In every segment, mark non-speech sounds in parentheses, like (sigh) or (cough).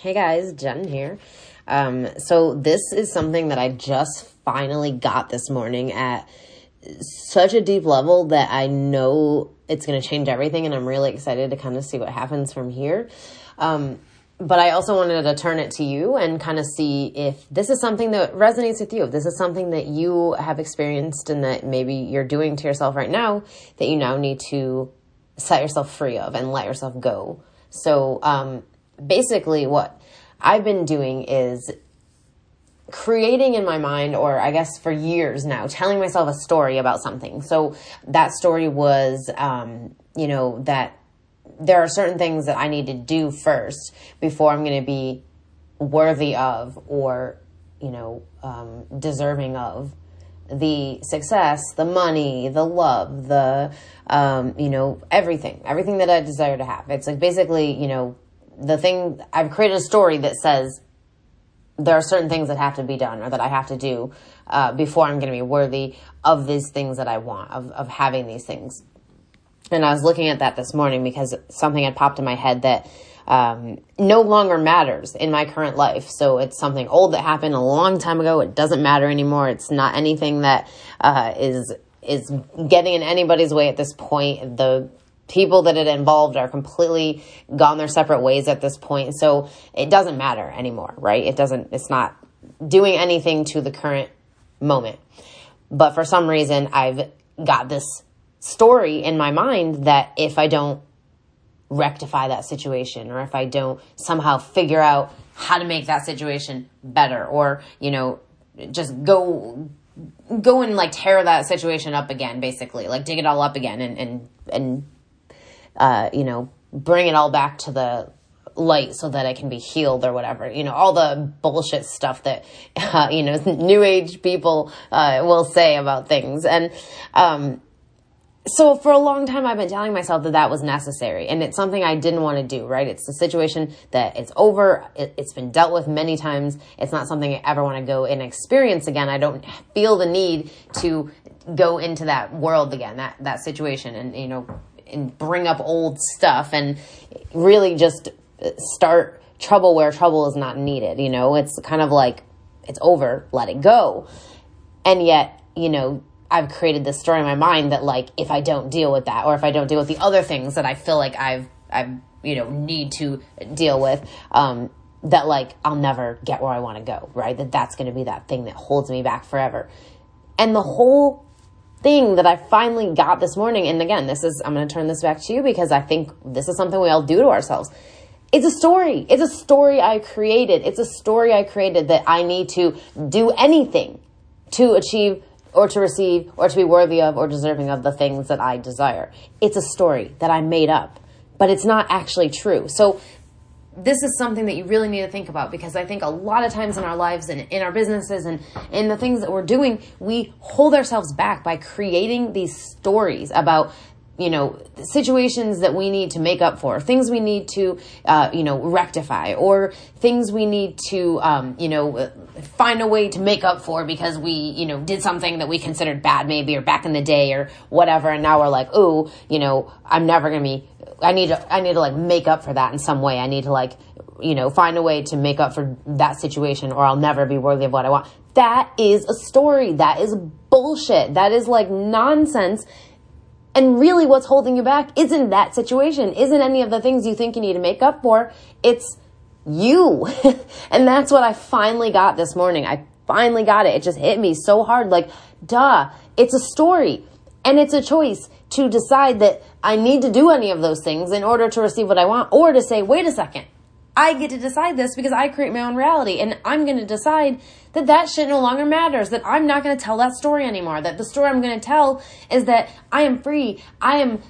Hey guys, Jen here. Um, so this is something that I just finally got this morning at such a deep level that I know it's going to change everything, and I'm really excited to kind of see what happens from here. Um, but I also wanted to turn it to you and kind of see if this is something that resonates with you. If this is something that you have experienced and that maybe you're doing to yourself right now that you now need to set yourself free of and let yourself go. So, um, basically what I've been doing is creating in my mind, or I guess for years now, telling myself a story about something. So that story was, um, you know, that there are certain things that I need to do first before I'm going to be worthy of or, you know, um, deserving of the success, the money, the love, the, um, you know, everything, everything that I desire to have. It's like basically, you know, the thing I've created a story that says there are certain things that have to be done or that I have to do uh, before I'm going to be worthy of these things that I want, of, of having these things. And I was looking at that this morning because something had popped in my head that um, no longer matters in my current life. So it's something old that happened a long time ago. It doesn't matter anymore. It's not anything that uh, is is getting in anybody's way at this point. The people that it involved are completely gone their separate ways at this point. So it doesn't matter anymore, right? It doesn't, it's not doing anything to the current moment. But for some reason, I've got this story in my mind that if I don't rectify that situation or if I don't somehow figure out how to make that situation better or, you know, just go go and like tear that situation up again basically like dig it all up again and and and uh, you know, bring it all back to the light so that it can be healed or whatever. You know, all the bullshit stuff that, uh, you know, (laughs) new age people uh, will say about things. And um, so for a long time, I've been telling myself that that was necessary. And it's something I didn't want to do, right? It's the situation that it's over. It, has been dealt with many times. It's not something I ever want to go and experience again. I don't feel the need to go into that world again, that, that situation. And, you know, bring up old stuff and really just start trouble where trouble is not needed. You know, it's kind of like it's over, let it go. And yet, you know, I've created this story in my mind that like if I don't deal with that or if I don't deal with the other things that I feel like I've I've you know need to deal with um that like I'll never get where I want to go, right? That that's going to be that thing that holds me back forever. And the whole thing that I finally got this morning. And again, this is, I'm going to turn this back to you because I think this is something we all do to ourselves. It's a story. It's a story I created. It's a story I created that I need to do anything to achieve or to receive or to be worthy of or deserving of the things that I desire. It's a story that I made up, but it's not actually true. So this is something that you really need to think about because I think a lot of times in our lives and in our businesses and in the things that we're doing, we hold ourselves back by creating these stories about you know situations that we need to make up for things we need to uh, you know rectify or things we need to um, you know find a way to make up for because we you know did something that we considered bad maybe or back in the day or whatever. And now we're like oh you know i'm never gonna be I need to, I need to like make up for that in some way. I need to like, you know, find a way to make up for that situation or I'll never be worthy of what I want. That is a story. That is bullshit. That is like nonsense. And really what's holding you back isn't that situation, isn't any of the things you think you need to make up for. It's you. (laughs) and that's what I finally got this morning. I finally got it. It just hit me so hard. Like, duh, it's a story and it's a choice to decide that I need to do any of those things in order to receive what I want, or to say, wait a second, I get to decide this because I create my own reality, and I'm going to decide that that shit no longer matters, that I'm not going to tell that story anymore, that the story I'm going to tell is that I am free, I am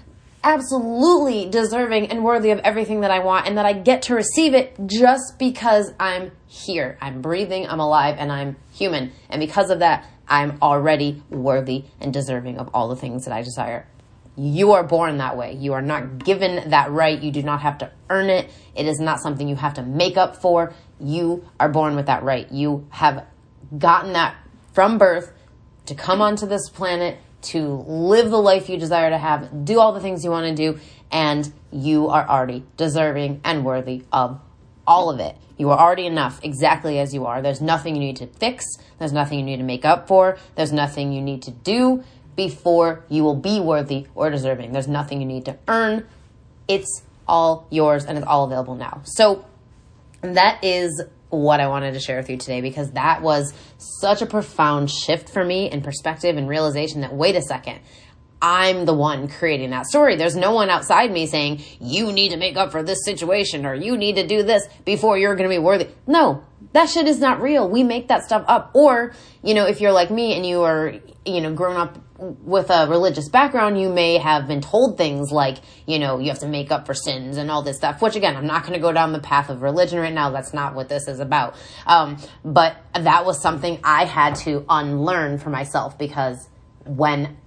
absolutely deserving and worthy of everything that I want, and that I get to receive it just because I'm here. I'm breathing, I'm alive, and I'm human. And because of that, I'm already worthy and deserving of all the things that I desire. You are born that way. You are not given that right. You do not have to earn it. It is not something you have to make up for. You are born with that right. You have gotten that from birth to come onto this planet, to live the life you desire to have, do all the things you want to do, and you are already deserving and worthy of all of it. You are already enough exactly as you are. There's nothing you need to fix. There's nothing you need to make up for. There's nothing you need to do before you will be worthy or deserving. There's nothing you need to earn. It's all yours and it's all available now. So that is what I wanted to share with you today because that was such a profound shift for me in perspective and realization that wait a second, I'm the one creating that story. There's no one outside me saying, you need to make up for this situation or you need to do this before you're going to be worthy. No, that shit is not real. We make that stuff up. Or, you know, if you're like me and you are, you know, grown up with a religious background, you may have been told things like, you know, you have to make up for sins and all this stuff, which again, I'm not going to go down the path of religion right now. That's not what this is about. Um, but that was something I had to unlearn for myself because when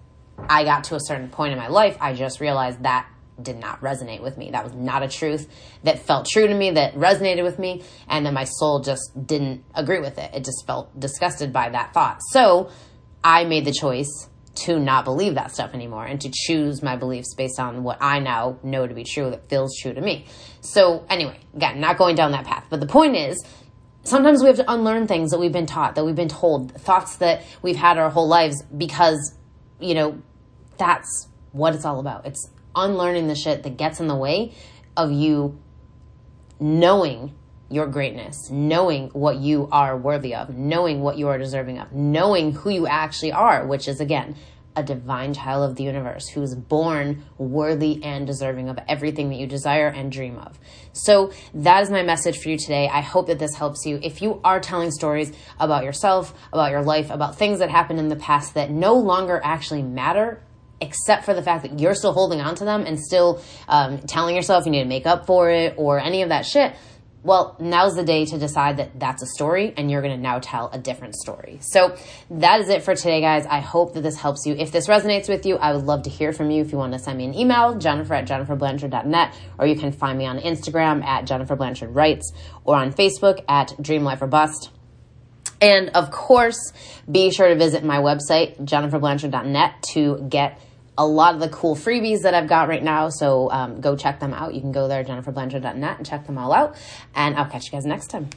I got to a certain point in my life, I just realized that did not resonate with me. That was not a truth that felt true to me, that resonated with me, and then my soul just didn't agree with it. It just felt disgusted by that thought. So I made the choice to not believe that stuff anymore and to choose my beliefs based on what I now know to be true that feels true to me. So anyway, again, not going down that path. But the point is, sometimes we have to unlearn things that we've been taught, that we've been told, thoughts that we've had our whole lives because, you know, that's what it's all about. It's unlearning the shit that gets in the way of you knowing your greatness, knowing what you are worthy of, knowing what you are deserving of, knowing who you actually are, which is again, a divine child of the universe who is born worthy and deserving of everything that you desire and dream of. So that is my message for you today. I hope that this helps you. If you are telling stories about yourself, about your life, about things that happened in the past that no longer actually matter, except for the fact that you're still holding on to them and still um, telling yourself you need to make up for it or any of that shit, well, now's the day to decide that that's a story and you're going to now tell a different story. So that is it for today, guys. I hope that this helps you. If this resonates with you, I would love to hear from you. If you want to send me an email, jennifer at jenniferblanchard.net, or you can find me on Instagram at Jennifer Blanchard Writes or on Facebook at Dream Life or Bust. And of course, be sure to visit my website, jenniferblanchard.net, to get a lot of the cool freebies that I've got right now. So um, go check them out. You can go there, jenniferblanchard.net, and check them all out. And I'll catch you guys next time.